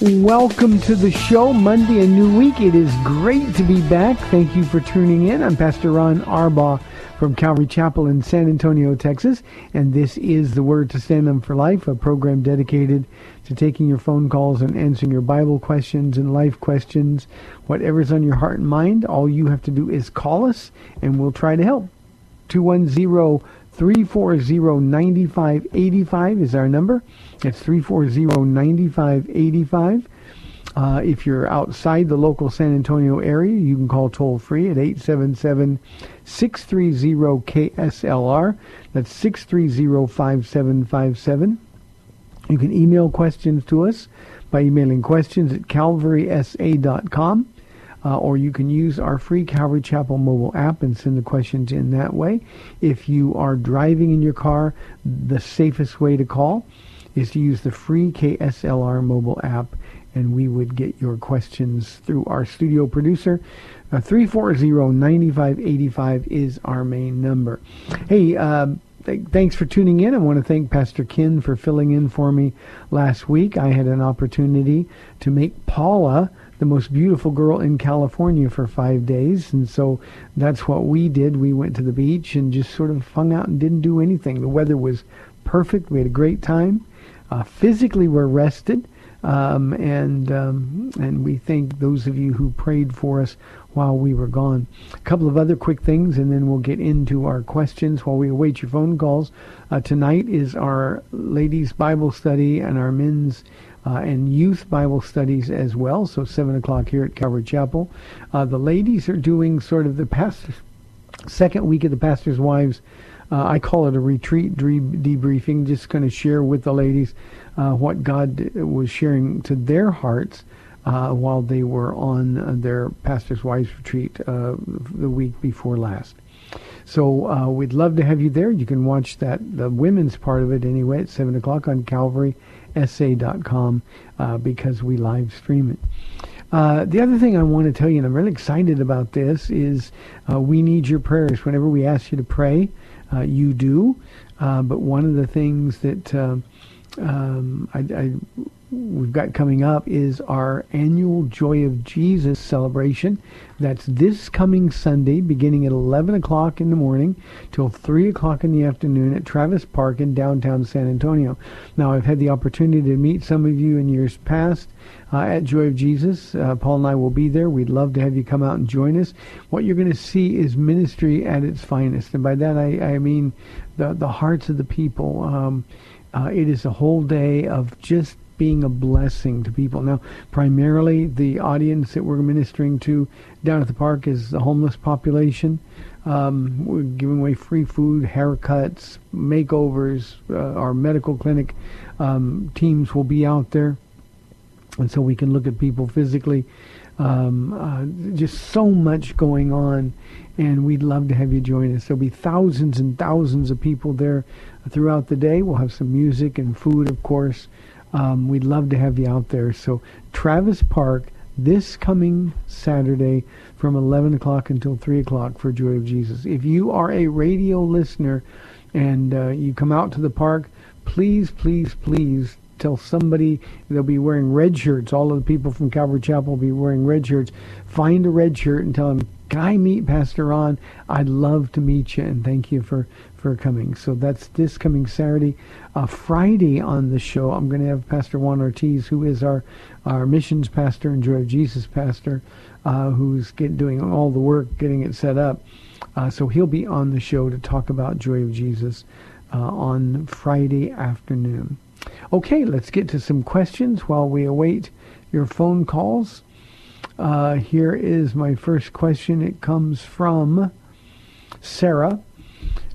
Welcome to the show, Monday, a new week. It is great to be back. Thank you for tuning in. I'm Pastor Ron Arbaugh from Calvary Chapel in San Antonio, Texas, and this is the Word to Stand On for Life, a program dedicated to taking your phone calls and answering your Bible questions and life questions. Whatever's on your heart and mind, all you have to do is call us, and we'll try to help. 210 340 9585 is our number. It's 340 9585. Uh, if you're outside the local San Antonio area, you can call toll free at 877 630 KSLR. That's 630 5757. You can email questions to us by emailing questions at calvarysa.com. Uh, or you can use our free Calvary Chapel mobile app and send the questions in that way. If you are driving in your car, the safest way to call is to use the free KSLR mobile app, and we would get your questions through our studio producer. Uh, 340-9585 is our main number. Hey, uh, th- thanks for tuning in. I want to thank Pastor Ken for filling in for me last week. I had an opportunity to make Paula the most beautiful girl in California for five days. And so that's what we did. We went to the beach and just sort of hung out and didn't do anything. The weather was perfect. We had a great time. Uh, physically, we're rested. Um, and um, and we thank those of you who prayed for us while we were gone. A couple of other quick things, and then we'll get into our questions while we await your phone calls. Uh, tonight is our ladies' Bible study and our men's uh, and youth Bible studies as well. So seven o'clock here at Calvary Chapel. Uh, the ladies are doing sort of the past second week of the pastor's wives. Uh, I call it a retreat debriefing. Just going to share with the ladies uh, what God was sharing to their hearts uh, while they were on their pastor's wives retreat uh, the week before last. So uh, we'd love to have you there. You can watch that the women's part of it anyway at seven o'clock on CalvarySA.com uh, because we live stream it. Uh, the other thing I want to tell you, and I'm really excited about this, is uh, we need your prayers. Whenever we ask you to pray, uh, you do. Uh, but one of the things that uh, um, I, I, we've got coming up is our annual Joy of Jesus celebration. That's this coming Sunday, beginning at 11 o'clock in the morning till 3 o'clock in the afternoon at Travis Park in downtown San Antonio. Now, I've had the opportunity to meet some of you in years past uh, at Joy of Jesus. Uh, Paul and I will be there. We'd love to have you come out and join us. What you're going to see is ministry at its finest, and by that I, I mean the the hearts of the people. Um, uh, it is a whole day of just being a blessing to people. Now, primarily the audience that we're ministering to down at the park is the homeless population. Um, we're giving away free food, haircuts, makeovers. Uh, our medical clinic um, teams will be out there, and so we can look at people physically. Um, uh, just so much going on, and we'd love to have you join us. There'll be thousands and thousands of people there throughout the day. We'll have some music and food, of course. Um, we'd love to have you out there. So Travis Park this coming Saturday from 11 o'clock until 3 o'clock for Joy of Jesus. If you are a radio listener and uh, you come out to the park, please, please, please tell somebody they'll be wearing red shirts. All of the people from Calvary Chapel will be wearing red shirts. Find a red shirt and tell them, "Can I meet Pastor Ron? I'd love to meet you, and thank you for for coming." So that's this coming Saturday. Uh, Friday on the show, I'm going to have Pastor Juan Ortiz, who is our our missions pastor and Joy of Jesus pastor, uh, who's get, doing all the work getting it set up. Uh, so he'll be on the show to talk about Joy of Jesus uh, on Friday afternoon. Okay, let's get to some questions while we await your phone calls. Uh, here is my first question. It comes from Sarah.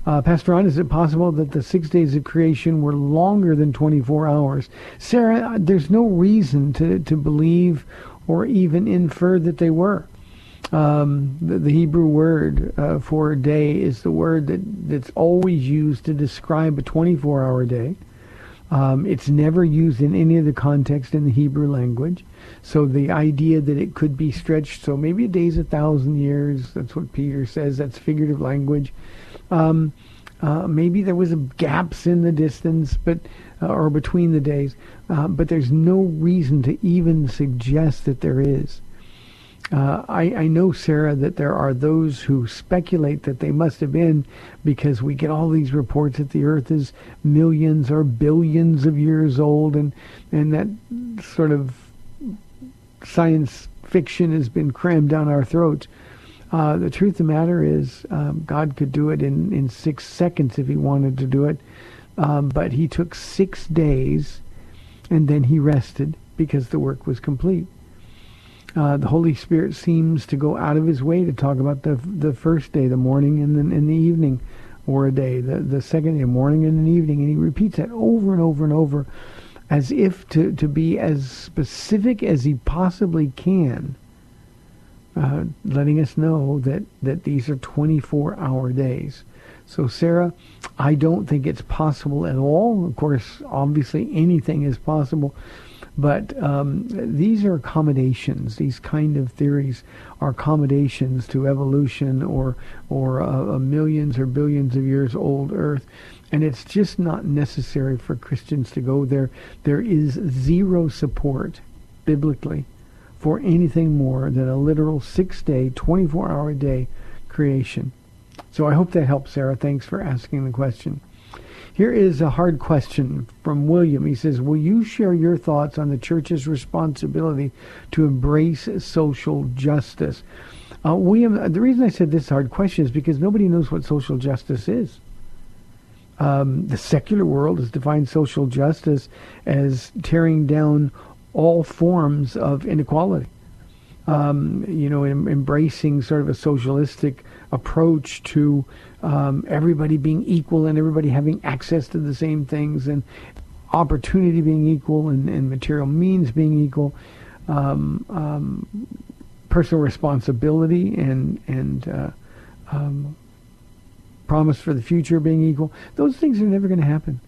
Uh, Pastor Ron, is it possible that the six days of creation were longer than 24 hours? Sarah, there's no reason to, to believe or even infer that they were. Um, the, the, Hebrew word uh, for day is the word that, that's always used to describe a 24-hour day. Um, it's never used in any other context in the Hebrew language. So the idea that it could be stretched, so maybe a day's a thousand years, that's what Peter says, that's figurative language. Um, uh, maybe there was gaps in the distance, but uh, or between the days, uh, but there's no reason to even suggest that there is. Uh, I, I, know, Sarah, that there are those who speculate that they must have been because we get all these reports that the Earth is millions or billions of years old, and and that sort of science fiction has been crammed down our throats. Uh, the truth of the matter is, um, God could do it in, in six seconds if He wanted to do it, um, but He took six days, and then He rested because the work was complete. Uh, the Holy Spirit seems to go out of his way to talk about the the first day, the morning, and then in the evening, or a day, the the second day, morning and an evening, and he repeats that over and over and over, as if to to be as specific as he possibly can, uh, letting us know that that these are 24-hour days. So Sarah, I don't think it's possible at all. Of course, obviously anything is possible, but um, these are accommodations. These kind of theories are accommodations to evolution or or uh, millions or billions of years old Earth, and it's just not necessary for Christians to go there. There is zero support biblically for anything more than a literal six-day, 24-hour day creation. So I hope that helps, Sarah. Thanks for asking the question. Here is a hard question from William. He says, Will you share your thoughts on the church's responsibility to embrace social justice? Uh, William, the reason I said this hard question is because nobody knows what social justice is. Um, the secular world has defined social justice as tearing down all forms of inequality. Um, you know, em- embracing sort of a socialistic approach to um, everybody being equal and everybody having access to the same things and opportunity being equal and, and material means being equal, um, um, personal responsibility and and uh, um, promise for the future being equal. Those things are never going to happen.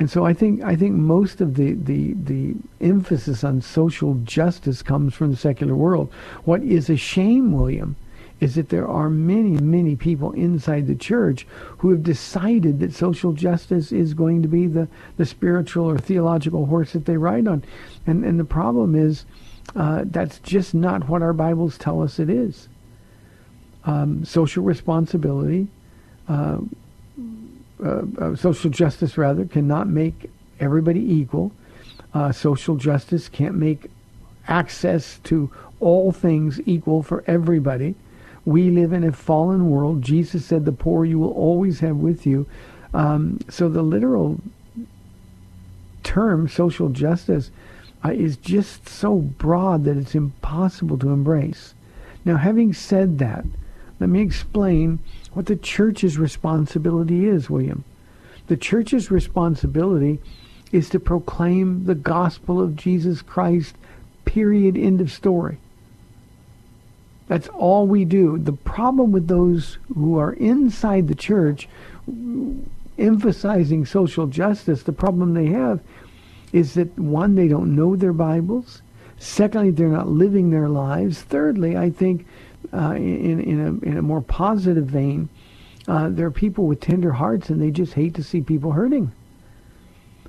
And so I think I think most of the, the, the emphasis on social justice comes from the secular world. What is a shame, William, is that there are many, many people inside the church who have decided that social justice is going to be the, the spiritual or theological horse that they ride on. And, and the problem is uh, that's just not what our Bibles tell us it is. Um, social responsibility, uh, uh, uh social justice rather, cannot make everybody equal. Uh, social justice can't make access to all things equal for everybody. We live in a fallen world. Jesus said, the poor you will always have with you. Um, so the literal term social justice uh, is just so broad that it's impossible to embrace. Now, having said that, let me explain what the church's responsibility is, William. The church's responsibility is to proclaim the gospel of Jesus Christ, period, end of story. That's all we do. The problem with those who are inside the church emphasizing social justice, the problem they have is that one, they don't know their Bibles. Secondly, they're not living their lives. Thirdly, I think uh, in, in, a, in a more positive vein, uh, there are people with tender hearts and they just hate to see people hurting.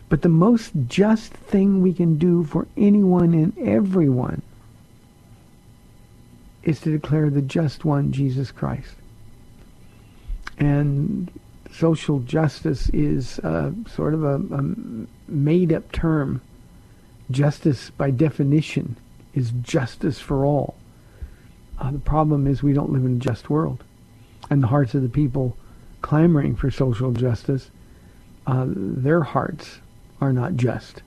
But the most just thing we can do for anyone and everyone is to declare the just one, Jesus Christ. And social justice is uh, sort of a, a made-up term. Justice, by definition, is justice for all. Uh, the problem is we don't live in a just world. And the hearts of the people clamoring for social justice, uh, their hearts are not just.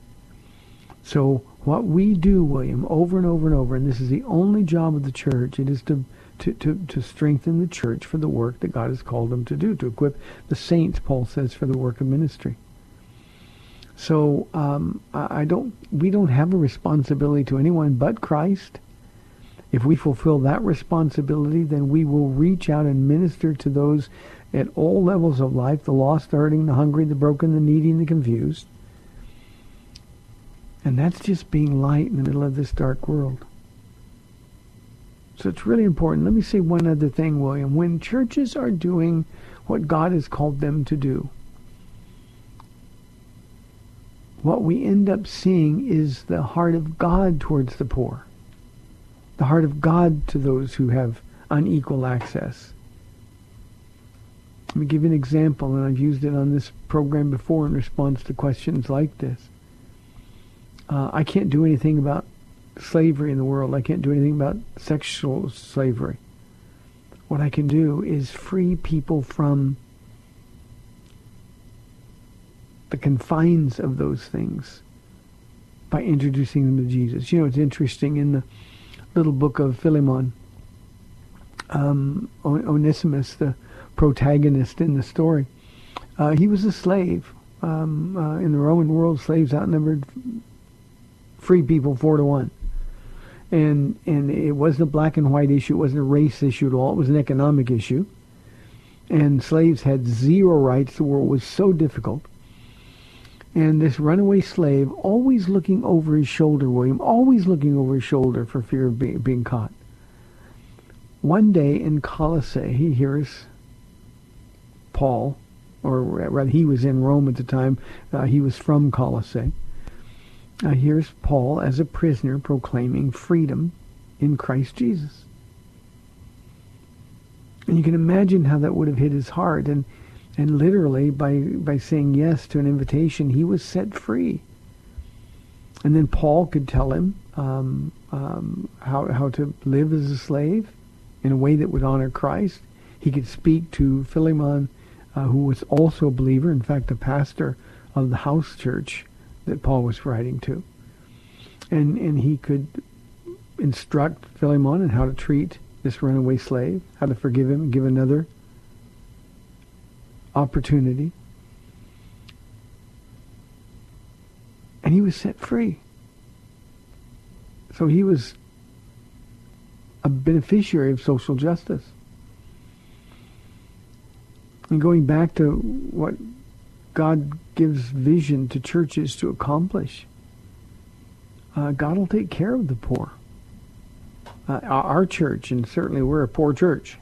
So what we do, William, over and over and over, and this is the only job of the church, it is to, to, to, to strengthen the church for the work that God has called them to do, to equip the saints, Paul says, for the work of ministry. So um, I don't. We don't have a responsibility to anyone but Christ. If we fulfill that responsibility, then we will reach out and minister to those at all levels of life: the lost, the hurting, the hungry, the broken, the needy, and the confused. And that's just being light in the middle of this dark world. So it's really important. Let me say one other thing, William. When churches are doing what God has called them to do, what we end up seeing is the heart of God towards the poor, the heart of God to those who have unequal access. Let me give you an example, and I've used it on this program before in response to questions like this. Uh, I can't do anything about slavery in the world. I can't do anything about sexual slavery. What I can do is free people from the confines of those things by introducing them to Jesus. You know, it's interesting in the little book of Philemon, um, Onesimus, the protagonist in the story, uh, he was a slave. Um, uh, in the Roman world, slaves outnumbered free people four to one. And and it wasn't a black and white issue. It wasn't a race issue at all. It was an economic issue. And slaves had zero rights. The world was so difficult. And this runaway slave, always looking over his shoulder, William, always looking over his shoulder for fear of being, being caught. One day in Colossae, he hears Paul, or rather he was in Rome at the time. Uh, he was from Colossae. Uh, here's Paul as a prisoner proclaiming freedom in Christ Jesus. And you can imagine how that would have hit his heart. And and literally, by, by saying yes to an invitation, he was set free. And then Paul could tell him um, um, how, how to live as a slave in a way that would honor Christ. He could speak to Philemon, uh, who was also a believer, in fact, a pastor of the house church that Paul was writing to. And, and he could instruct Philemon on how to treat this runaway slave, how to forgive him, give another opportunity. And he was set free. So he was a beneficiary of social justice. And going back to what God gives vision to churches to accomplish, uh, God will take care of the poor. Uh, our church, and certainly we're a poor church,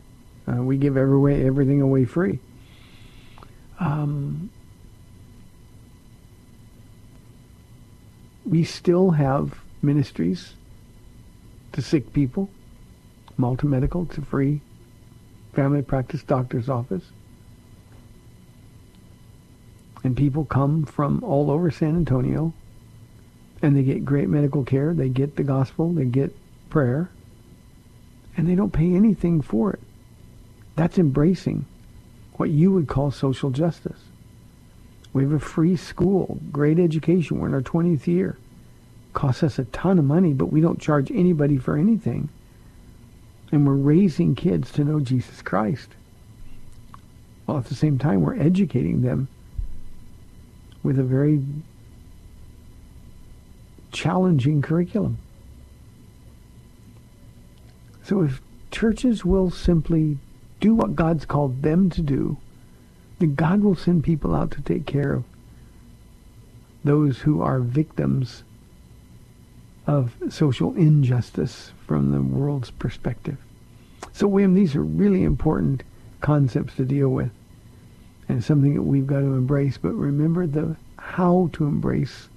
uh, we give every way, everything away free. Um, we still have ministries to sick people, multi-medical to free family practice doctor's office. And people come from all over San Antonio and they get great medical care. They get the gospel. They get prayer. And they don't pay anything for it. That's embracing what you would call social justice. We have a free school, great education. We're in our 20th year. Costs us a ton of money, but we don't charge anybody for anything. And we're raising kids to know Jesus Christ. While at the same time, we're educating them with a very challenging curriculum. So if churches will simply do what God's called them to do, then God will send people out to take care of those who are victims of social injustice from the world's perspective. So, William, these are really important concepts to deal with. And something that we've got to embrace. But remember, the how to embrace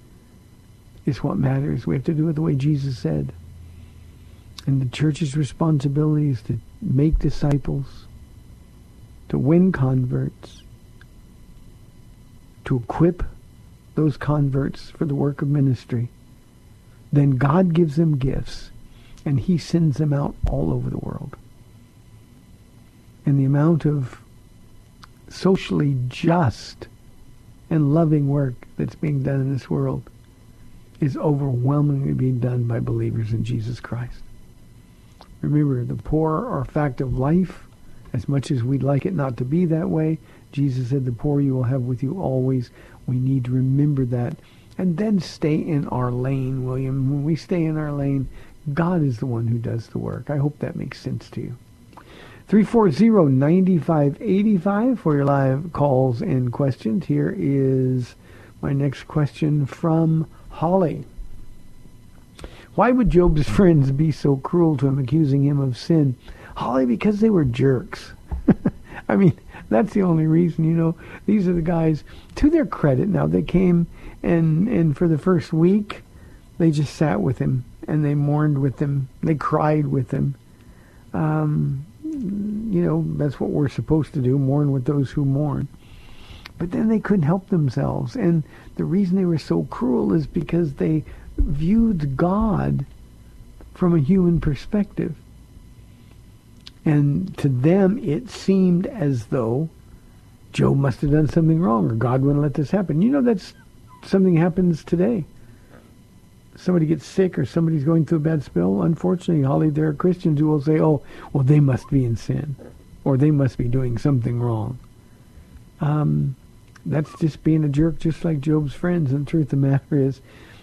is what matters. We have to do it the way Jesus said. And the church's responsibility is to make disciples, to win converts, to equip those converts for the work of ministry. Then God gives them gifts, and he sends them out all over the world. And the amount of socially just and loving work that's being done in this world is overwhelmingly being done by believers in Jesus Christ. Remember, the poor are a fact of life. As much as we'd like it not to be that way, Jesus said, the poor you will have with you always. We need to remember that. And then stay in our lane, William. When we stay in our lane, God is the one who does the work. I hope that makes sense to you. 340-9585 for your live calls and questions. Here is my next question from Holly. Why would Job's friends be so cruel to him, accusing him of sin? Holly, because they were jerks. I mean, that's the only reason, you know. These are the guys, to their credit now, they came and, and for the first week, they just sat with him and they mourned with him. They cried with him. Um, you know, that's what we're supposed to do, mourn with those who mourn. But then they couldn't help themselves. And the reason they were so cruel is because they viewed God from a human perspective. And to them, it seemed as though Job must have done something wrong or God wouldn't let this happen. You know, that's something happens today. Somebody gets sick or somebody's going through a bad spell. Unfortunately, Holly, there are Christians who will say, oh, well, they must be in sin or they must be doing something wrong. Um, that's just being a jerk, just like Job's friends. And the truth of the matter is,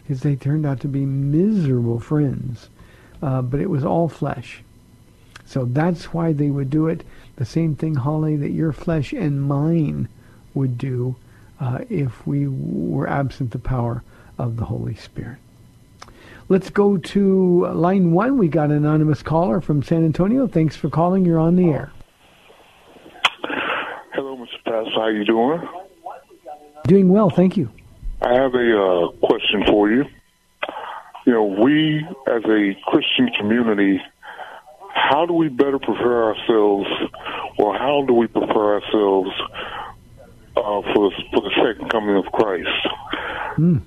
is they turned out to be miserable friends. Uh, but it was all flesh. So that's why they would do it. The same thing, Holly, that your flesh and mine would do uh, if we were absent the power of the Holy Spirit. Let's go to line one. We got an anonymous caller from San Antonio. Thanks for calling. You're on the air. Hello, Mr. Pastor. How are you doing? Doing well, thank you. I have a uh, question for you. You know, we as a Christian community, how do we better prepare ourselves, or how do we prepare ourselves uh, for the, for the second coming of Christ? Mm.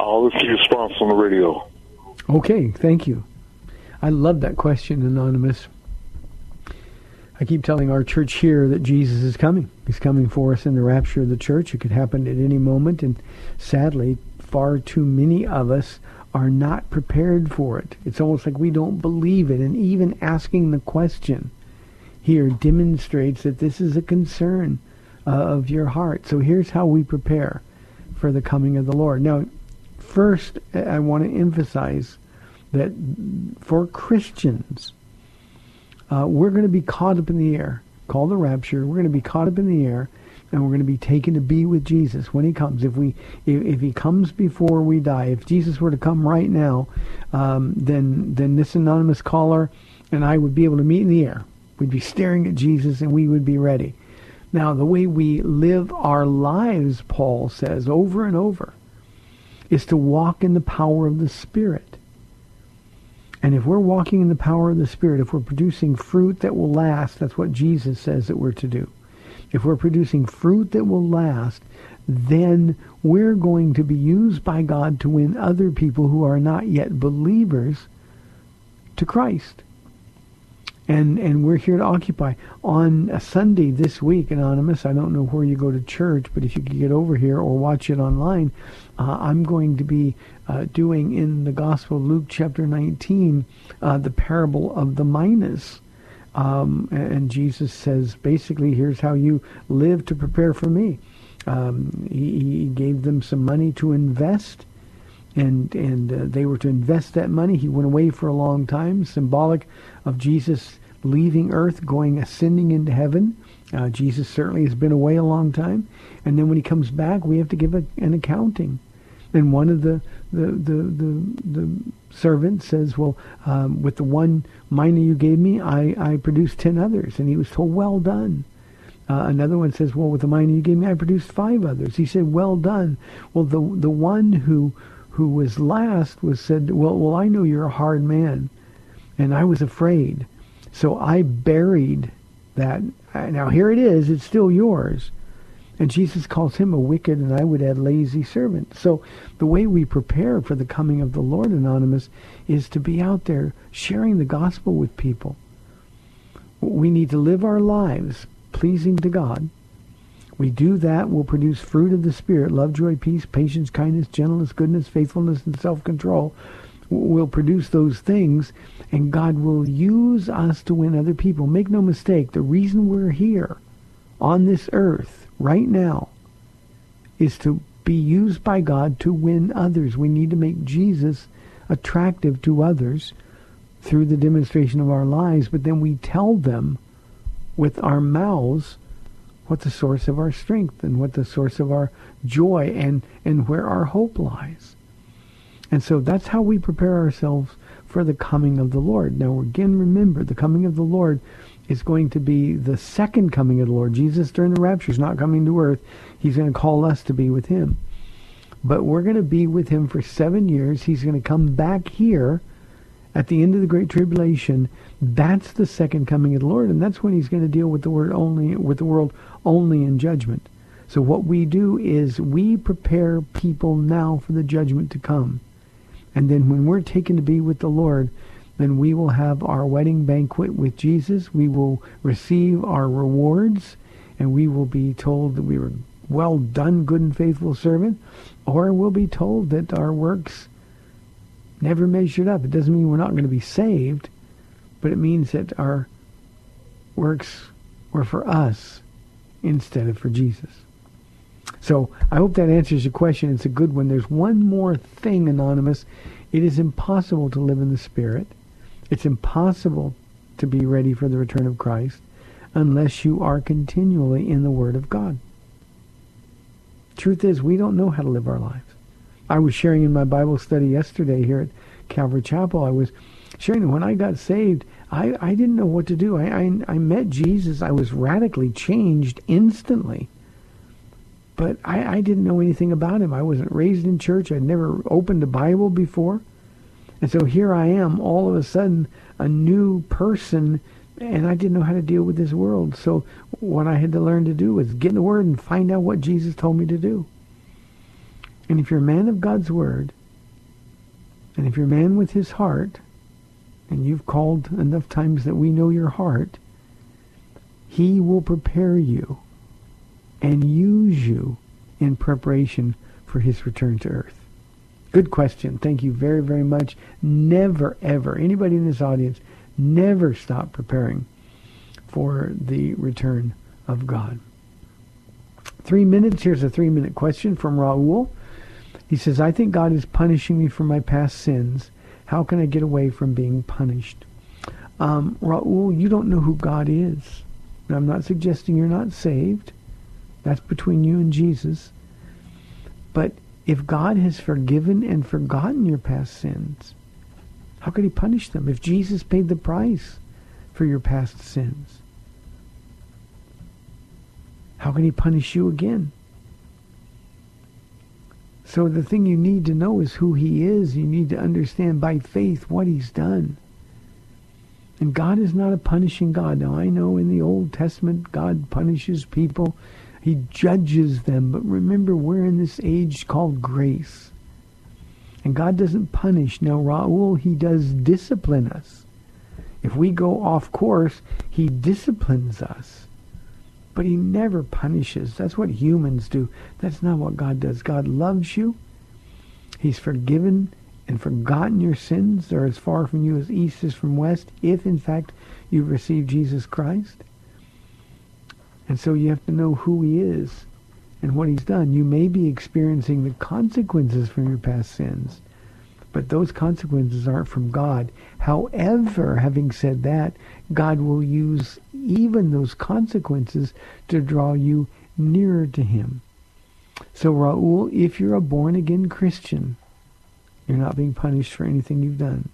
I'll listen to your response on the radio. Okay, thank you. I love that question, Anonymous. I keep telling our church here that Jesus is coming. He's coming for us in the rapture of the church. It could happen at any moment, and sadly, far too many of us are not prepared for it. It's almost like we don't believe it, and even asking the question here demonstrates that this is a concern uh, of your heart. So here's how we prepare for the coming of the Lord. Now, first, I want to emphasize that for Christians, uh, we're going to be caught up in the air, called the rapture. We're going to be caught up in the air, and we're going to be taken to be with Jesus when He comes. If we, if, if He comes before we die, if Jesus were to come right now, um, then then this anonymous caller and I would be able to meet in the air. We'd be staring at Jesus, and we would be ready. Now, the way we live our lives, Paul says over and over, is to walk in the power of the Spirit. And if we're walking in the power of the Spirit, if we're producing fruit that will last, that's what Jesus says that we're to do. If we're producing fruit that will last, then we're going to be used by God to win other people who are not yet believers to Christ. And and we're here to occupy. On a Sunday this week, Anonymous, I don't know where you go to church, but if you could get over here or watch it online, uh, I'm going to be uh, doing in the Gospel of Luke chapter 19 uh, the parable of the minas. Um, and Jesus says, basically, here's how you live to prepare for me. Um, he, he, gave them some money to invest, and and uh, they were to invest that money. He went away for a long time, symbolic of Jesus leaving earth, going ascending into heaven. Uh, Jesus certainly has been away a long time, and then when he comes back, we have to give a, an accounting. And one of the the the the, the servants says, "Well, um, with the one mina you gave me, I I produced ten others." And he was told, "Well done." Uh, another one says, well, with the mina you gave me, I produced five others. He said, well done. Well, the the one who who was last was said, well, well, I know you're a hard man, and I was afraid, so I buried that. Now here it is; it's still yours. And Jesus calls him a wicked, and I would add lazy servant. So the way we prepare for the coming of the Lord, Anonymous, is to be out there sharing the gospel with people. We need to live our lives pleasing to God. We do that, we'll produce fruit of the Spirit, love, joy, peace, patience, kindness, gentleness, goodness, faithfulness, and self-control. We'll produce those things, and God will use us to win other people. Make no mistake, the reason we're here on this earth right now is to be used by God to win others. We need to make Jesus attractive to others through the demonstration of our lives, but then we tell them with our mouths what the source of our strength and what the source of our joy and, and where our hope lies. And so that's how we prepare ourselves for the coming of the Lord. Now again, remember, the coming of the Lord is going to be the second coming of the Lord. Jesus during the rapture is not coming to earth. He's going to call us to be with him. But we're going to be with him for seven years. He's going to come back here at the end of the Great Tribulation. That's the second coming of the Lord, and that's when he's going to deal with the word only with the world only in judgment. So what we do is we prepare people now for the judgment to come. And then when we're taken to be with the Lord, then we will have our wedding banquet with Jesus. We will receive our rewards, and we will be told that we were well done, good and faithful servant, or we'll be told that our works never measured up. It doesn't mean we're not going to be saved, but it means that our works were for us instead of for Jesus. So I hope that answers your question. It's a good one. There's one more thing, Anonymous. It is impossible to live in the Spirit it's impossible to be ready for the return of Christ unless you are continually in the Word of God. Truth is, we don't know how to live our lives. I was sharing in my Bible study yesterday here at Calvary Chapel. I was sharing that when I got saved, I, I didn't know what to do. I, I, I met Jesus. I was radically changed instantly. But I, I didn't know anything about him. I wasn't raised in church. I'd never opened a Bible before. And so here I am, all of a sudden, a new person, and I didn't know how to deal with this world. So what I had to learn to do was get in the Word and find out what Jesus told me to do. And if you're a man of God's Word, and if you're a man with his heart, and you've called enough times that we know your heart, he will prepare you and use you in preparation for his return to earth. Good question. Thank you very, very much. Never, ever, anybody in this audience, never stop preparing for the return of God. Three minutes. Here's a three-minute question from Raul. He says, I think God is punishing me for my past sins. How can I get away from being punished? Um, Raul, you don't know who God is. I'm not suggesting you're not saved. That's between you and Jesus. But if God has forgiven and forgotten your past sins, how could he punish them if Jesus paid the price for your past sins? How can he punish you again? So the thing you need to know is who he is. You need to understand by faith what he's done. And God is not a punishing God. Now I know in the Old Testament God punishes people he judges them. But remember, we're in this age called grace. And God doesn't punish. Now, Raul, he does discipline us. If we go off course, he disciplines us. But he never punishes. That's what humans do. That's not what God does. God loves you. He's forgiven and forgotten your sins. They're as far from you as east is from west, if in fact you've received Jesus Christ. And so you have to know who he is and what he's done. You may be experiencing the consequences from your past sins, but those consequences aren't from God. However, having said that, God will use even those consequences to draw you nearer to him. So Raul, if you're a born-again Christian, you're not being punished for anything you've done.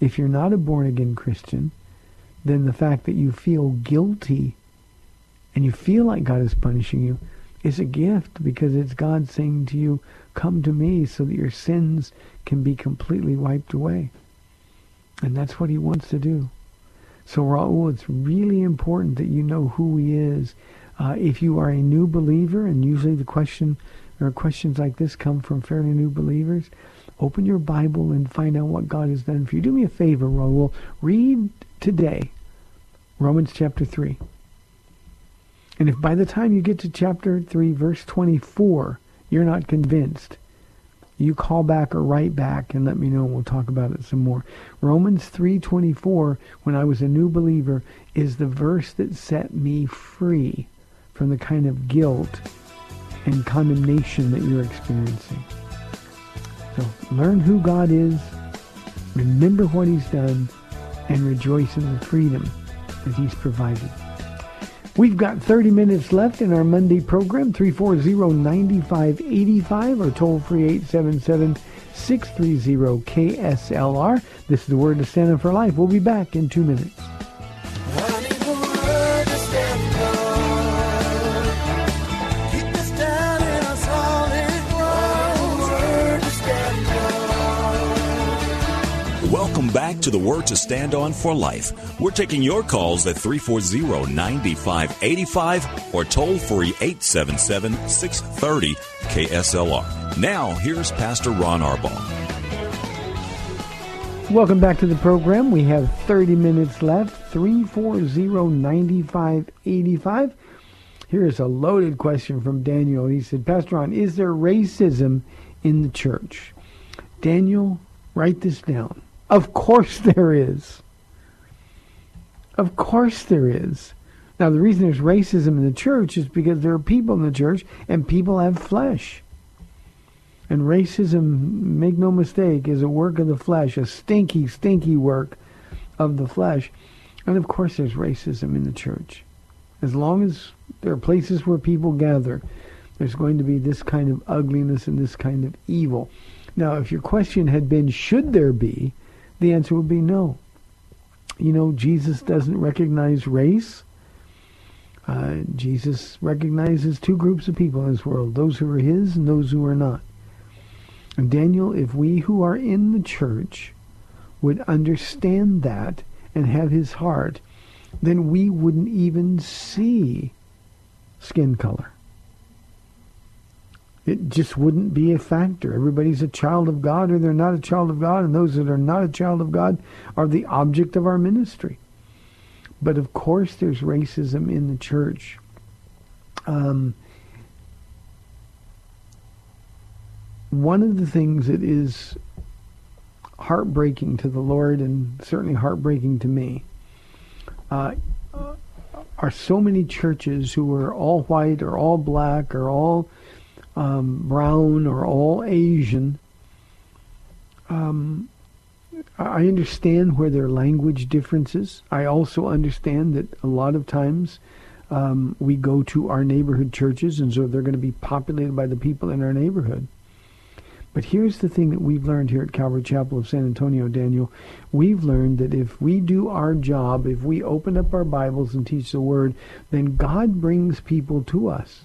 If you're not a born-again Christian, then the fact that you feel guilty and you feel like God is punishing you, it's a gift because it's God saying to you, come to me so that your sins can be completely wiped away. And that's what he wants to do. So Raul, it's really important that you know who he is. Uh, if you are a new believer, and usually the question or questions like this come from fairly new believers, open your Bible and find out what God has done for you. Do me a favor, Raul. Read today Romans chapter 3. And if by the time you get to chapter 3, verse 24, you're not convinced, you call back or write back and let me know and we'll talk about it some more. Romans 3:24 when I was a new believer is the verse that set me free from the kind of guilt and condemnation that you're experiencing. So learn who God is, remember what he's done and rejoice in the freedom that he's provided. We've got 30 minutes left in our Monday program, 340-9585 or toll free 877-630-KSLR. This is the Word to Stand Up for Life. We'll be back in two minutes. To the Word to Stand On for Life. We're taking your calls at 340-9585 or toll free 877-630 KSLR. Now, here's Pastor Ron Arbaugh. Welcome back to the program. We have 30 minutes left. 340-9585. Here's a loaded question from Daniel. He said, Pastor Ron, is there racism in the church? Daniel, write this down. Of course there is. Of course there is. Now, the reason there's racism in the church is because there are people in the church and people have flesh. And racism, make no mistake, is a work of the flesh, a stinky, stinky work of the flesh. And of course there's racism in the church. As long as there are places where people gather, there's going to be this kind of ugliness and this kind of evil. Now, if your question had been, should there be, the answer would be no. You know, Jesus doesn't recognize race. Uh, Jesus recognizes two groups of people in this world, those who are his and those who are not. And Daniel, if we who are in the church would understand that and have his heart, then we wouldn't even see skin color. It just wouldn't be a factor. Everybody's a child of God or they're not a child of God, and those that are not a child of God are the object of our ministry. But of course, there's racism in the church. Um, one of the things that is heartbreaking to the Lord and certainly heartbreaking to me uh, are so many churches who are all white or all black or all um, brown or all Asian. Um, I understand where there are language differences. I also understand that a lot of times um, we go to our neighborhood churches, and so they're going to be populated by the people in our neighborhood. But here's the thing that we've learned here at Calvary Chapel of San Antonio, Daniel. We've learned that if we do our job, if we open up our Bibles and teach the Word, then God brings people to us.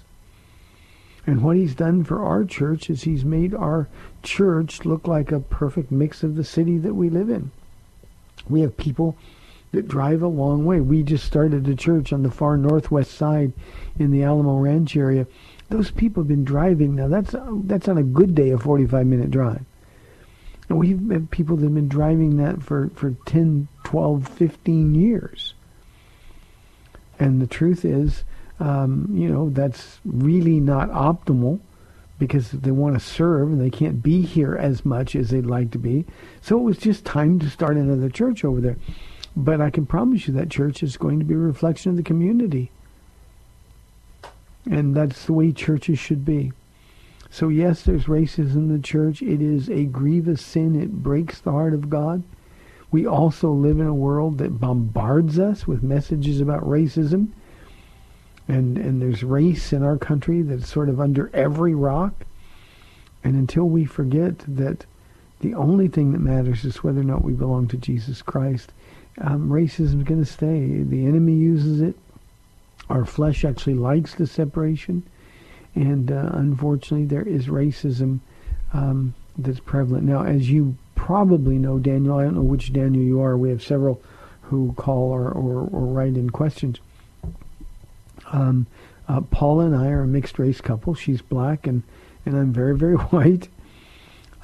And what he's done for our church is he's made our church look like a perfect mix of the city that we live in. We have people that drive a long way. We just started a church on the far northwest side in the Alamo Ranch area. Those people have been driving now. That's that's on a good day a 45 minute drive. And we have had people that have been driving that for, for 10, 12, 15 years. And the truth is, um, you know, that's really not optimal because they want to serve and they can't be here as much as they'd like to be. So it was just time to start another church over there. But I can promise you that church is going to be a reflection of the community. And that's the way churches should be. So yes, there's racism in the church. It is a grievous sin. It breaks the heart of God. We also live in a world that bombards us with messages about racism. And, and there's race in our country that's sort of under every rock. And until we forget that the only thing that matters is whether or not we belong to Jesus Christ, um, racism is going to stay. The enemy uses it Our flesh actually likes the separation, and uh, unfortunately, there is racism um, that's prevalent. Now, as you probably know, Daniel, I don't know which Daniel you are. We have several who call or, or, or write in questions. Um, uh, Paula and I are a mixed race couple. She's black and, and I'm very, very white.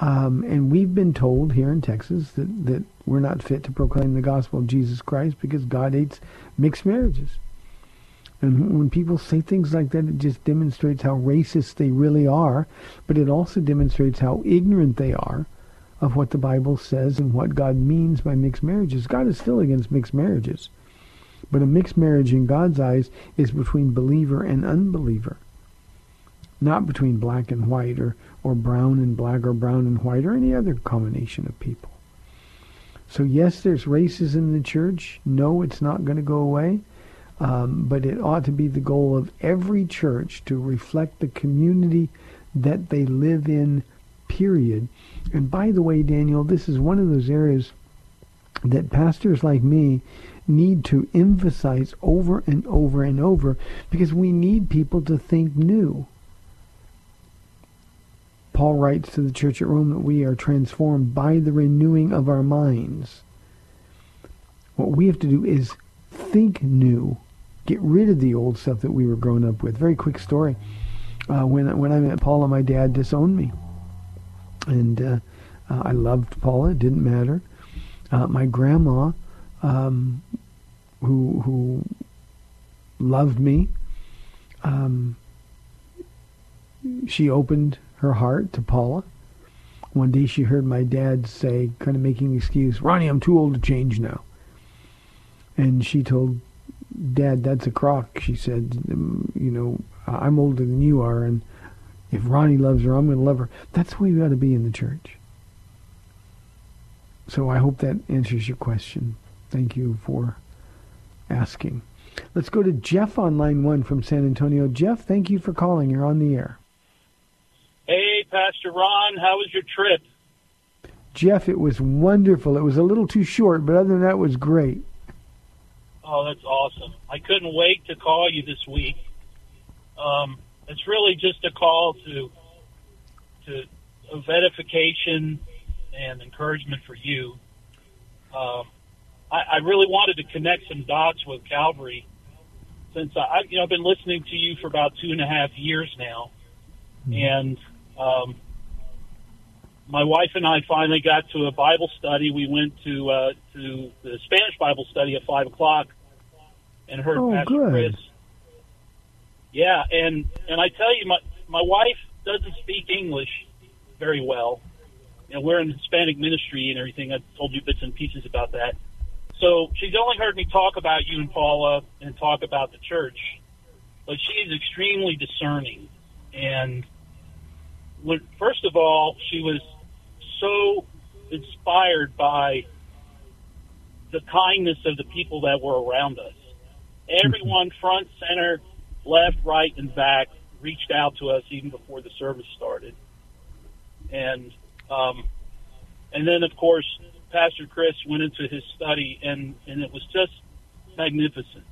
Um, and we've been told here in Texas that, that we're not fit to proclaim the gospel of Jesus Christ because God hates mixed marriages. And when people say things like that, it just demonstrates how racist they really are, but it also demonstrates how ignorant they are of what the Bible says and what God means by mixed marriages. God is still against mixed marriages. But a mixed marriage in God's eyes is between believer and unbeliever, not between black and white or, or brown and black or brown and white or any other combination of people. So yes, there's racism in the church. No, it's not going to go away. Um, but it ought to be the goal of every church to reflect the community that they live in, period. And by the way, Daniel, this is one of those areas that pastors like me need to emphasize over and over and over because we need people to think new. Paul writes to the church at Rome that we are transformed by the renewing of our minds. What we have to do is think new get rid of the old stuff that we were growing up with. Very quick story. Uh, when when I met Paula, my dad disowned me, and uh, uh, I loved Paula. It didn't matter. Uh, my grandma, um, who who loved me, um, she opened her heart to Paula. One day she heard my dad say, kind of making an excuse, Ronnie, I'm too old to change now. And she told Dad, that's a crock, she said. Um, you know, I'm older than you are, and if Ronnie loves her, I'm going to love her. That's the way we ought to be in the church. So I hope that answers your question. Thank you for asking. Let's go to Jeff on line one from San Antonio. Jeff, thank you for calling. You're on the air. Hey, Pastor Ron, how was your trip? Jeff, it was wonderful. It was a little too short, but other than that, it was great. Oh, that's awesome. I couldn't wait to call you this week. Um, it's really just a call to to of edification and encouragement for you. Um, I, I really wanted to connect some dots with Calvary since I, you know, I've been listening to you for about two and a half years now, mm-hmm. and um, my wife and I finally got to a Bible study. We went to uh, to the Spanish Bible study at five o'clock, and heard oh, Pastor good. Chris. Yeah, and and I tell you, my my wife doesn't speak English very well. You know, we're in Hispanic ministry and everything. I told you bits and pieces about that. So she's only heard me talk about you and Paula and talk about the church, but she's extremely discerning. And first of all, she was so inspired by the kindness of the people that were around us. Everyone, front, center, left, right, and back, reached out to us even before the service started. And um, and then, of course, Pastor Chris went into his study, and and it was just magnificent.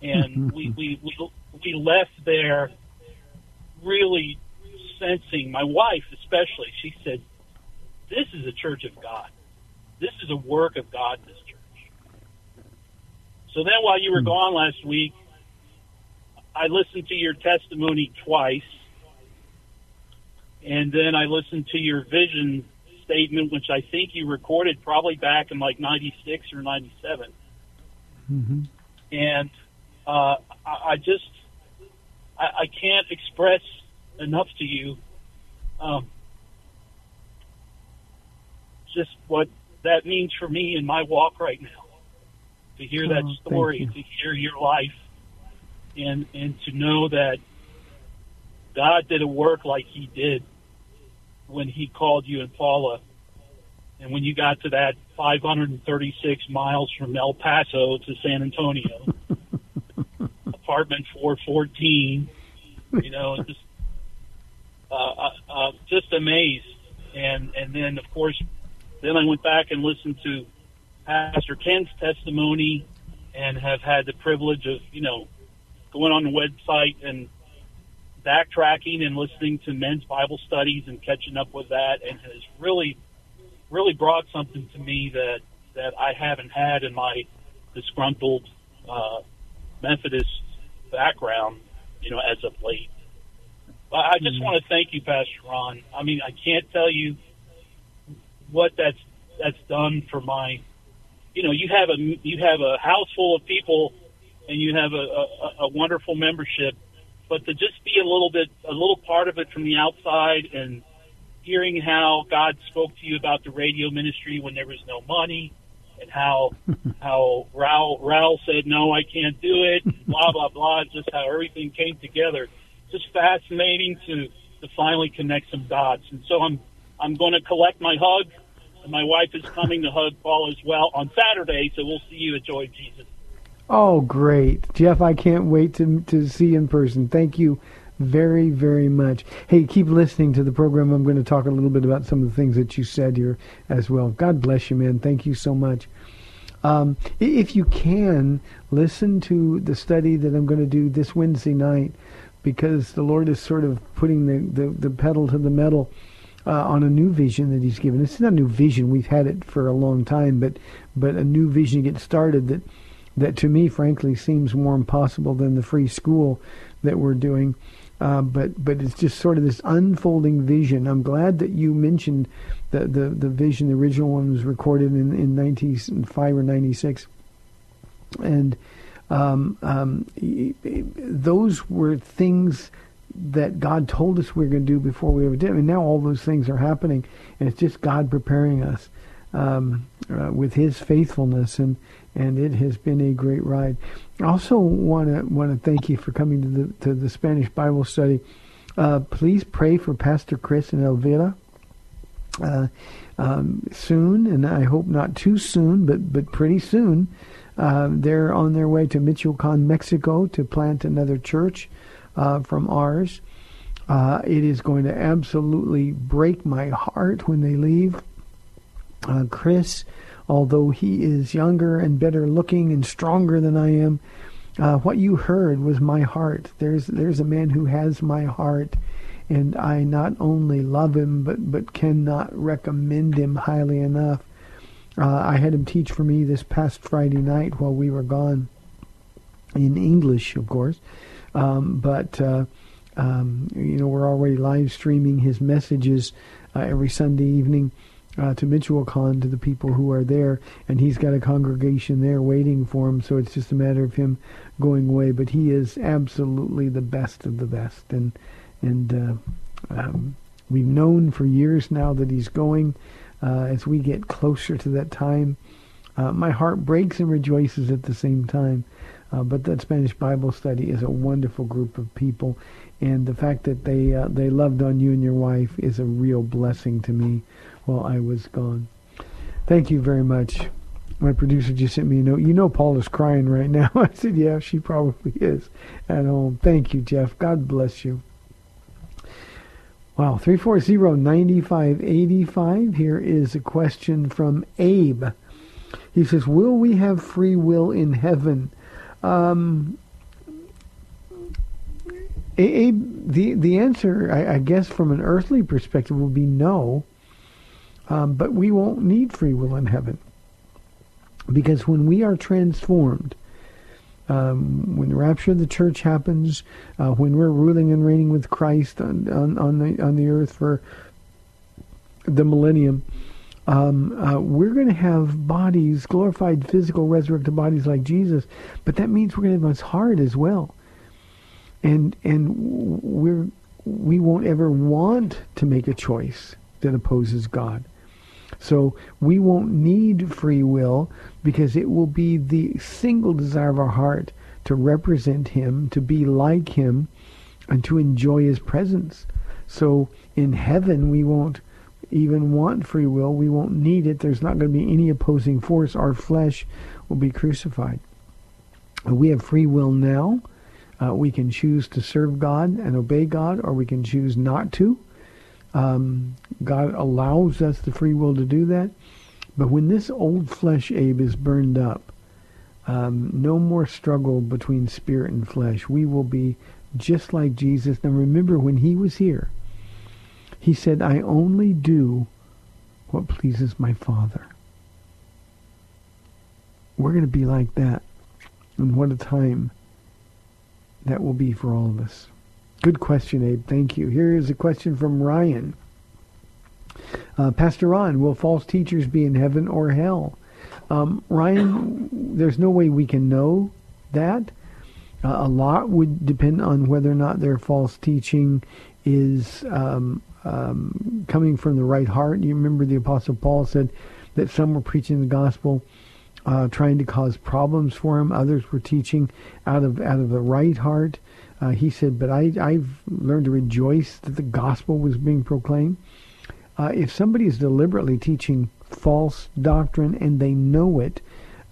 And we, we we we left there really sensing. My wife, especially, she said, "This is a church of God. This is a work of God. This church." So then, while you were hmm. gone last week, I listened to your testimony twice, and then I listened to your vision statement, which I think you recorded probably back in like '96 or '97. Mm-hmm. And uh, I, I just I, I can't express enough to you um, just what that means for me in my walk right now to hear that oh, story, to hear your life, and and to know that God did a work like He did when He called you and Paula, and when you got to that 536 miles from El Paso to San Antonio, apartment 414, you know, just uh, uh, uh, just amazed, and and then of course, then I went back and listened to Pastor Ken's testimony and have had the privilege of, you know, going on the website and backtracking and listening to men's Bible studies and catching up with that, and has really, really brought something to me that that I haven't had in my disgruntled uh, Methodist background, you know, as of late. But I just Mhm. want to thank you, Pastor Ron. I mean, I can't tell you what that's that's done for my. You know, you have a you have a house full of people, and you have a, a, a wonderful membership, but to just be a little bit a little part of it from the outside and hearing how God spoke to you about the radio ministry when there was no money, and how how Raul Raul said no, I can't do it, blah blah blah, just how everything came together. Just fascinating to to finally connect some dots, and so I'm I'm going to collect my hug. And my wife is coming to hug Paula as well on Saturday, so we'll see you at Joy of Jesus. Oh, great. Jeff, I can't wait to, to see you in person. Thank you very, very much. Hey, keep listening to the program. I'm going to talk a little bit about some of the things that you said here as well. God bless you, man. Thank you so much. Um, if you can, listen to the study that I'm going to do this Wednesday night because the Lord is sort of putting the, the, the pedal to the metal uh, on a new vision that He's given. It's not a new vision. We've had it for a long time, but but a new vision to get started that that to me, frankly, seems more impossible than the free school that we're doing. Uh, but but it's just sort of this unfolding vision. I'm glad that you mentioned the the, the vision. The original one was recorded in in 95 or 96, and um, um, those were things that God told us we were going to do before we ever did. I mean, now all those things are happening, and it's just God preparing us um, uh, with His faithfulness, and and it has been a great ride. I also want to want to thank you for coming to the to the Spanish Bible study. Uh, please pray for Pastor Chris and Elvira. Uh, um, soon, and I hope not too soon, but but pretty soon, uh, they're on their way to Michoacan, Mexico, to plant another church uh, from ours. Uh, it is going to absolutely break my heart when they leave. Uh, Chris, although he is younger and better looking and stronger than I am, uh, what you heard was my heart. There's there's a man who has my heart, and I not only love him but but cannot recommend him highly enough. Uh, I had him teach for me this past Friday night while we were gone, in English, of course. Um, but uh, um, you know we're already live streaming his messages uh, every Sunday evening uh, to Michoacan to the people who are there, and he's got a congregation there waiting for him. So it's just a matter of him going away. But he is absolutely the best of the best, and and uh, um, we've known for years now that he's going. Uh, as we get closer to that time, uh, my heart breaks and rejoices at the same time. Uh, but that Spanish Bible study is a wonderful group of people, and the fact that they uh, they loved on you and your wife is a real blessing to me while I was gone. Thank you very much. My producer just sent me a note. You know Paula is crying right now. I said, yeah, she probably is at home. Thank you, Jeff. God bless you. Wow, 340-9585. Here is a question from Abe. He says, will we have free will in heaven? Um, Abe, the, the answer, I, I guess, from an earthly perspective will be no. Um, but we won't need free will in heaven. Because when we are transformed, um, when the rapture of the church happens, uh, when we're ruling and reigning with Christ on, on, on, the, on the earth for the millennium, um, uh, we're going to have bodies, glorified physical resurrected bodies like Jesus, but that means we're going to have his heart as well. And, and we're, we won't ever want to make a choice that opposes God. So we won't need free will because it will be the single desire of our heart to represent him, to be like him, and to enjoy his presence. So in heaven we won't even want free will. We won't need it. There's not going to be any opposing force. Our flesh will be crucified. We have free will now. Uh, we can choose to serve God and obey God, or we can choose not to. Um, God allows us the free will to do that. But when this old flesh, Abe, is burned up, Um, no more struggle between spirit and flesh. We will be just like Jesus. Now remember, when he was here, he said, I only do what pleases my Father. We're going to be like that. And what a time that will be for all of us. Good question, Abe. Thank you. Here is a question from Ryan. Uh, Pastor Ron, will false teachers be in heaven or hell? Um, Ryan, there's no way we can know that. Uh, a lot would depend on whether or not their false teaching is um, um, coming from the right heart. You remember the Apostle Paul said that some were preaching the gospel, uh, trying to cause problems for him. Others were teaching out of out of the right heart. Uh, he said, "But I, I've learned to rejoice that the gospel was being proclaimed." Uh, if somebody is deliberately teaching false doctrine and they know it,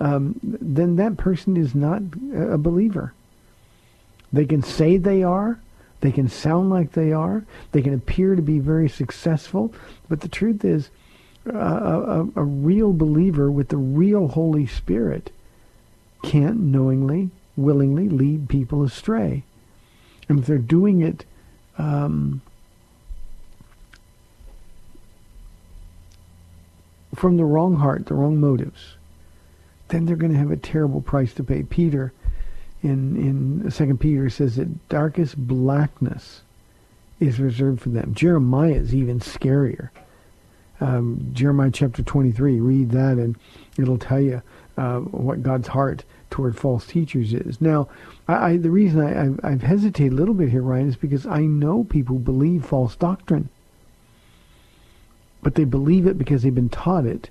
um, then that person is not a believer. They can say they are. They can sound like they are. They can appear to be very successful. But the truth is, a, a real believer with the real Holy Spirit can't knowingly, willingly lead people astray. And if they're doing it um, from the wrong heart, the wrong motives, then they're going to have a terrible price to pay. Peter in in Second Peter says that darkest blackness is reserved for them. Jeremiah is even scarier. Um, Jeremiah chapter 23, read that and it'll tell you uh, what God's heart toward false teachers is. Now, I, I, the reason I, I've, I've hesitated a little bit here, Ryan, is because I know people believe false doctrine but they believe it because they've been taught it.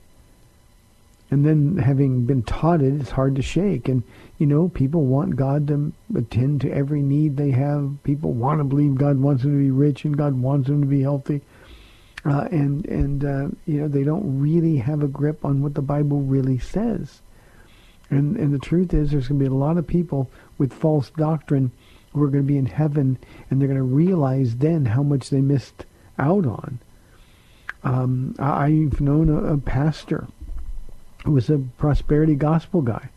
And then having been taught it, it's hard to shake. And, you know, people want God to attend to every need they have. People want to believe God wants them to be rich and God wants them to be healthy. Uh, and, and uh, you know, they don't really have a grip on what the Bible really says. And, and the truth is there's going to be a lot of people with false doctrine who are going to be in heaven and they're going to realize then how much they missed out on. Um, I've known a, a, pastor who was a prosperity gospel guy.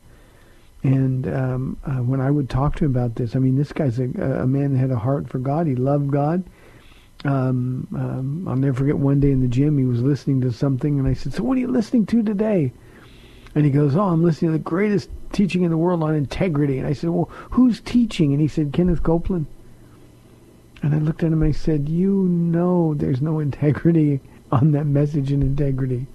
And um, uh, when I would talk to him about this, I mean, this guy's a, a man that had a heart for God. He loved God. Um, um, I'll never forget one day in the gym, he was listening to something, and I said, so what are you listening to today? And he goes, oh, I'm listening to the greatest teaching in the world on integrity. And I said, well, who's teaching? And he said, Kenneth Copeland. And I looked at him and I said, you know there's no integrity on that message and integrity.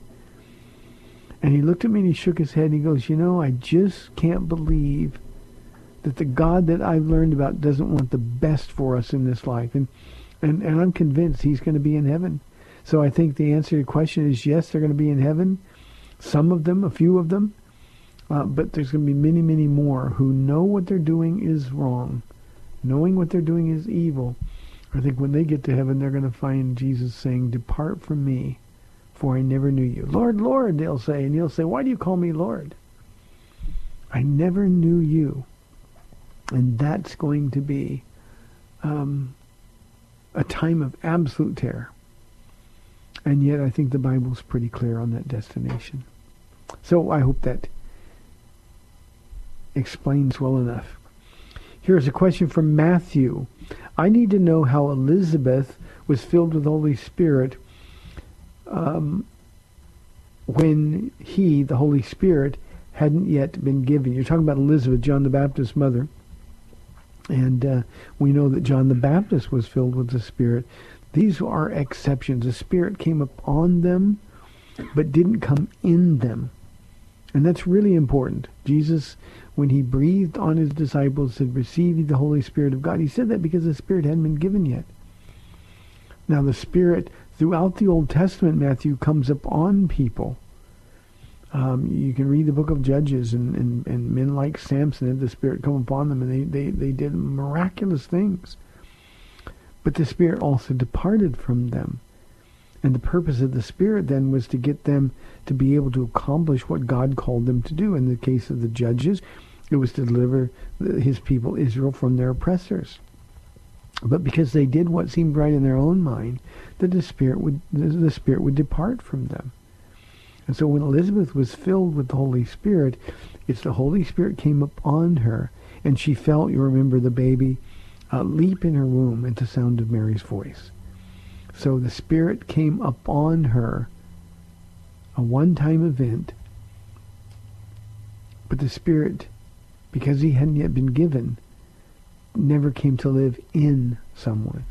And he looked at me and he shook his head and he goes, you know, I just can't believe that the God that I've learned about doesn't want the best for us in this life. And, and, and I'm convinced he's going to be in heaven. So I think the answer to your question is yes, they're going to be in heaven. Some of them, a few of them. Uh, but there's going to be many, many more who know what they're doing is wrong. Knowing what they're doing is evil I think when they get to heaven, they're going to find Jesus saying, Depart from me, for I never knew you. Lord, Lord, they'll say. And he'll say, Why do you call me Lord? I never knew you. And that's going to be um, a time of absolute terror. And yet I think the Bible's pretty clear on that destination. So I hope that explains well enough. Here's a question from Matthew. I need to know how Elizabeth was filled with the Holy Spirit um, when he, the Holy Spirit, hadn't yet been given. You're talking about Elizabeth, John the Baptist's mother. And uh, we know that John the Baptist was filled with the Spirit. These are exceptions. The Spirit came upon them, but didn't come in them. And that's really important. Jesus when he breathed on his disciples, said, receive the Holy Spirit of God. He said that because the Spirit hadn't been given yet. Now the Spirit, throughout the Old Testament, Matthew, comes upon people. Um, you can read the book of Judges, and, and, and men like Samson had the Spirit come upon them, and they, they, they did miraculous things. But the Spirit also departed from them. And the purpose of the Spirit then was to get them to be able to accomplish what God called them to do. In the case of the judges, it was to deliver his people Israel from their oppressors. But because they did what seemed right in their own mind, that the spirit would the spirit would depart from them. And so when Elizabeth was filled with the Holy Spirit, it's the Holy Spirit came upon her, and she felt, you remember the baby, uh, leap in her womb at the sound of Mary's voice. So the Spirit came upon her, a one-time event, but the Spirit, because he hadn't yet been given, never came to live in someone.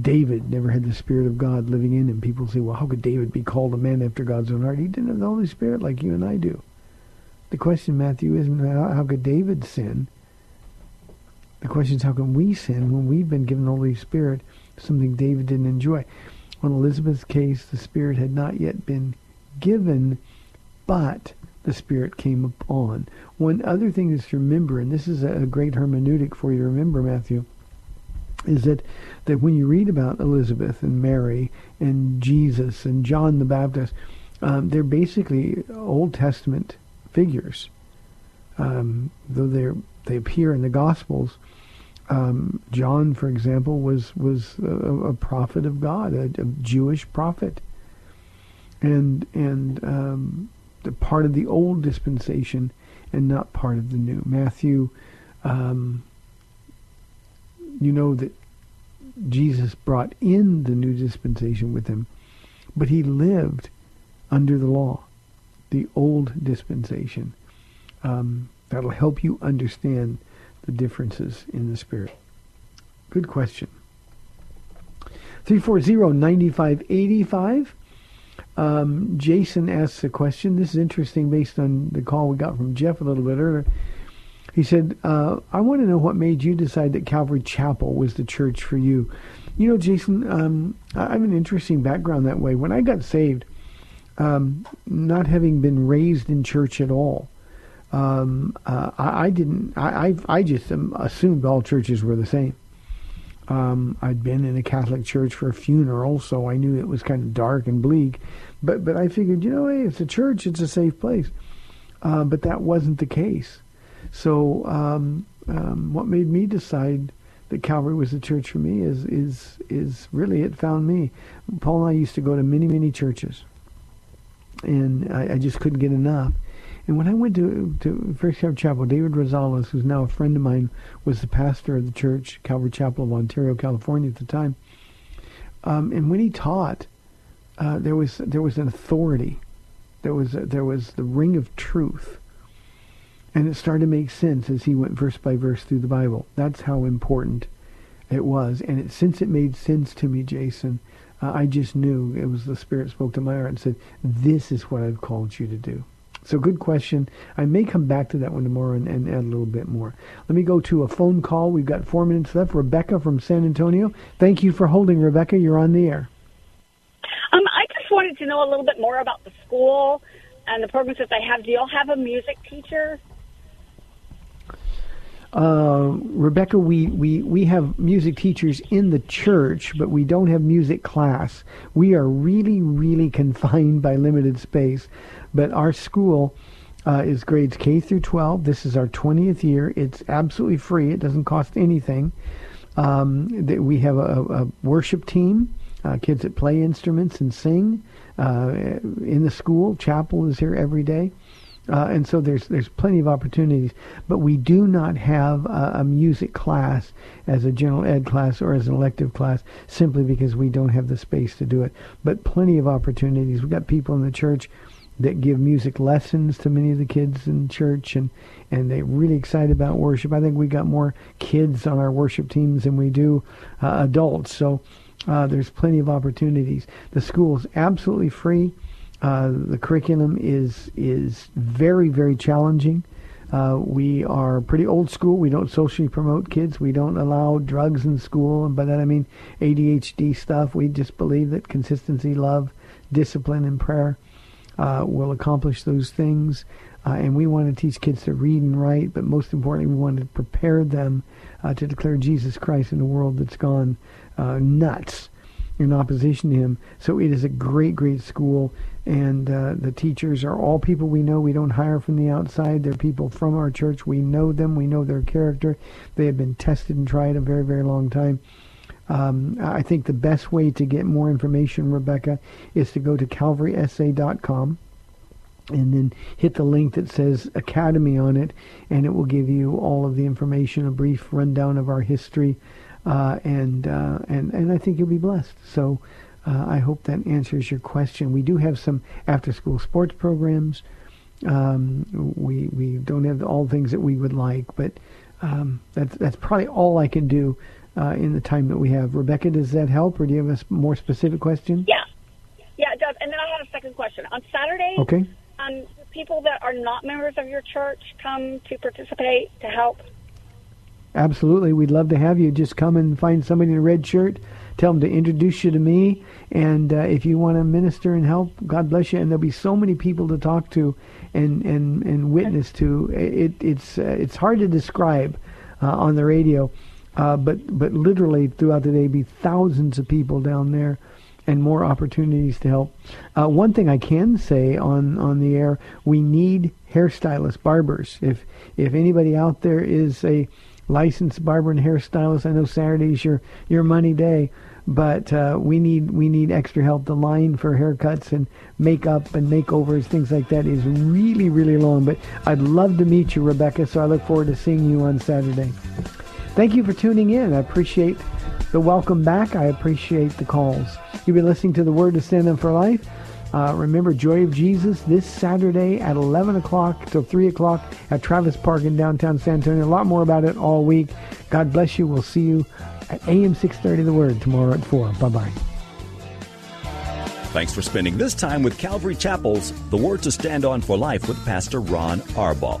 David never had the Spirit of God living in him. People say, well, how could David be called a man after God's own heart? He didn't have the Holy Spirit like you and I do. The question, Matthew, isn't how, could David sin? The question is how can we sin when we've been given the Holy Spirit, something David didn't enjoy? On Elizabeth's case, the Spirit had not yet been given, but the Spirit came upon. One other thing is to remember, and this is a great hermeneutic for you to remember, Matthew, is that, that when you read about Elizabeth and Mary and Jesus and John the Baptist, um, they're basically Old Testament figures. Um, though they they appear in the Gospels, um, John, for example, was was a, a prophet of God, a, a, Jewish prophet, and and um, part of the old dispensation and not part of the new. Matthew, um, you know that Jesus brought in the new dispensation with him, but he lived under the law, the old dispensation. Um, that'll help you understand the differences in the Spirit. Good question. 340-9585. Um, Jason asks a question. This is interesting based on the call we got from Jeff a little bit earlier. He said, uh, I want to know what made you decide that Calvary Chapel was the church for you. You know, Jason, um, I have an interesting background that way. When I got saved, um, not having been raised in church at all, um, uh, I, I, didn't. I, I, I just assumed all churches were the same. Um, I'd been in a Catholic church for a funeral, so I knew it was kind of dark and bleak. But but I figured, you know, hey, it's a church, it's a safe place. Uh, but that wasn't the case. So um, um, what made me decide that Calvary was the church for me is is is really it found me. Paula and I used to go to many many churches, and I, I just couldn't get enough. And when I went to, to First Calvary Chapel, David Rosales, who's now a friend of mine, was the pastor of the church, Calvary Chapel of Ontario, California at the time. Um, and when he taught, uh, there was there was an authority, there was there was the ring of truth, and it started to make sense as he went verse by verse through the Bible. That's how important it was. And it, since it made sense to me, Jason, uh, I just knew it was the Spirit spoke to my heart and said, "This is what I've called you to do." So good question. I may come back to that one tomorrow and, and, add a little bit more. Let me go to a phone call. We've got four minutes left. Rebecca from San Antonio. Thank you for holding, Rebecca. You're on the air. Um, I just wanted to know a little bit more about the school and the programs that they have. Do y'all have a music teacher? Uh, Rebecca, we, we, we have music teachers in the church, but we don't have music class. We are really, really confined by limited space. But our school uh, is grades K through 12. This is our 20th year. It's absolutely free. It doesn't cost anything. Um, we have a, a worship team, uh, kids that play instruments and sing uh, in the school. Chapel is here every day. Uh, and so there's there's plenty of opportunities, but we do not have a, a, music class as a general ed class or as an elective class simply because we don't have the space to do it. But plenty of opportunities. We've got people in the church that give music lessons to many of the kids in church and and they're really excited about worship. I think we got more kids on our worship teams than we do uh, adults. So uh, there's plenty of opportunities. The school is absolutely free. Uh, the curriculum is is very very challenging. Uh, we are pretty old school. We don't socially promote kids. We don't allow drugs in school, and by that I mean ADHD stuff. We just believe that consistency, love, discipline, and prayer uh, will accomplish those things. Uh, and we want to teach kids to read and write, but most importantly, we want to prepare them uh, to declare Jesus Christ in a world that's gone uh, nuts in opposition to him. So it is a great, great school, and uh, the teachers are all people we know. We don't hire from the outside. They're people from our church. We know them. We know their character. They have been tested and tried a very, very long time. Um, I think the best way to get more information, Rebecca, is to go to calvarysa.com and then hit the link that says Academy on it, and it will give you all of the information, a brief rundown of our history, uh, and uh, and and I think you'll be blessed. So uh, I hope that answers your question. We do have some after-school sports programs. Um, we we don't have all the things that we would like, but um, that's that's probably all I can do uh, in the time that we have. Rebecca, does that help, or do you have a more specific question? Yeah. Yeah, it does. And then I had a second question. On Saturday, Okay. um, people that are not members of your church come to participate to help. Absolutely. We'd love to have you. Just come and find somebody in a red shirt. Tell them to introduce you to me. And uh, if you want to minister and help, God bless you. And there'll be so many people to talk to and, and, and witness to. It, it's, uh, it's hard to describe uh, on the radio. Uh, but, but literally throughout the day, be thousands of people down there and more opportunities to help. Uh, one thing I can say on, on the air, we need hairstylists, barbers. If if anybody out there is a licensed barber and hairstylist, I know Saturday's your your money day, but uh, we need we need extra help. The line for haircuts and makeup and makeovers, things like that, is really really long. But I'd love to meet you, Rebecca. So I look forward to seeing you on Saturday. Thank you for tuning in. I appreciate the welcome back. I appreciate the calls. You've been listening to the Word to Stand Up for Life. Uh, remember Joy of Jesus this Saturday at 11 o'clock till 3 o'clock at Travis Park in downtown San Antonio. A lot more about it all week. God bless you. We'll see you at AM 630 The Word tomorrow at 4. Bye-bye. Thanks for spending this time with Calvary Chapel's The Word to Stand On for Life with Pastor Ron Arbaugh.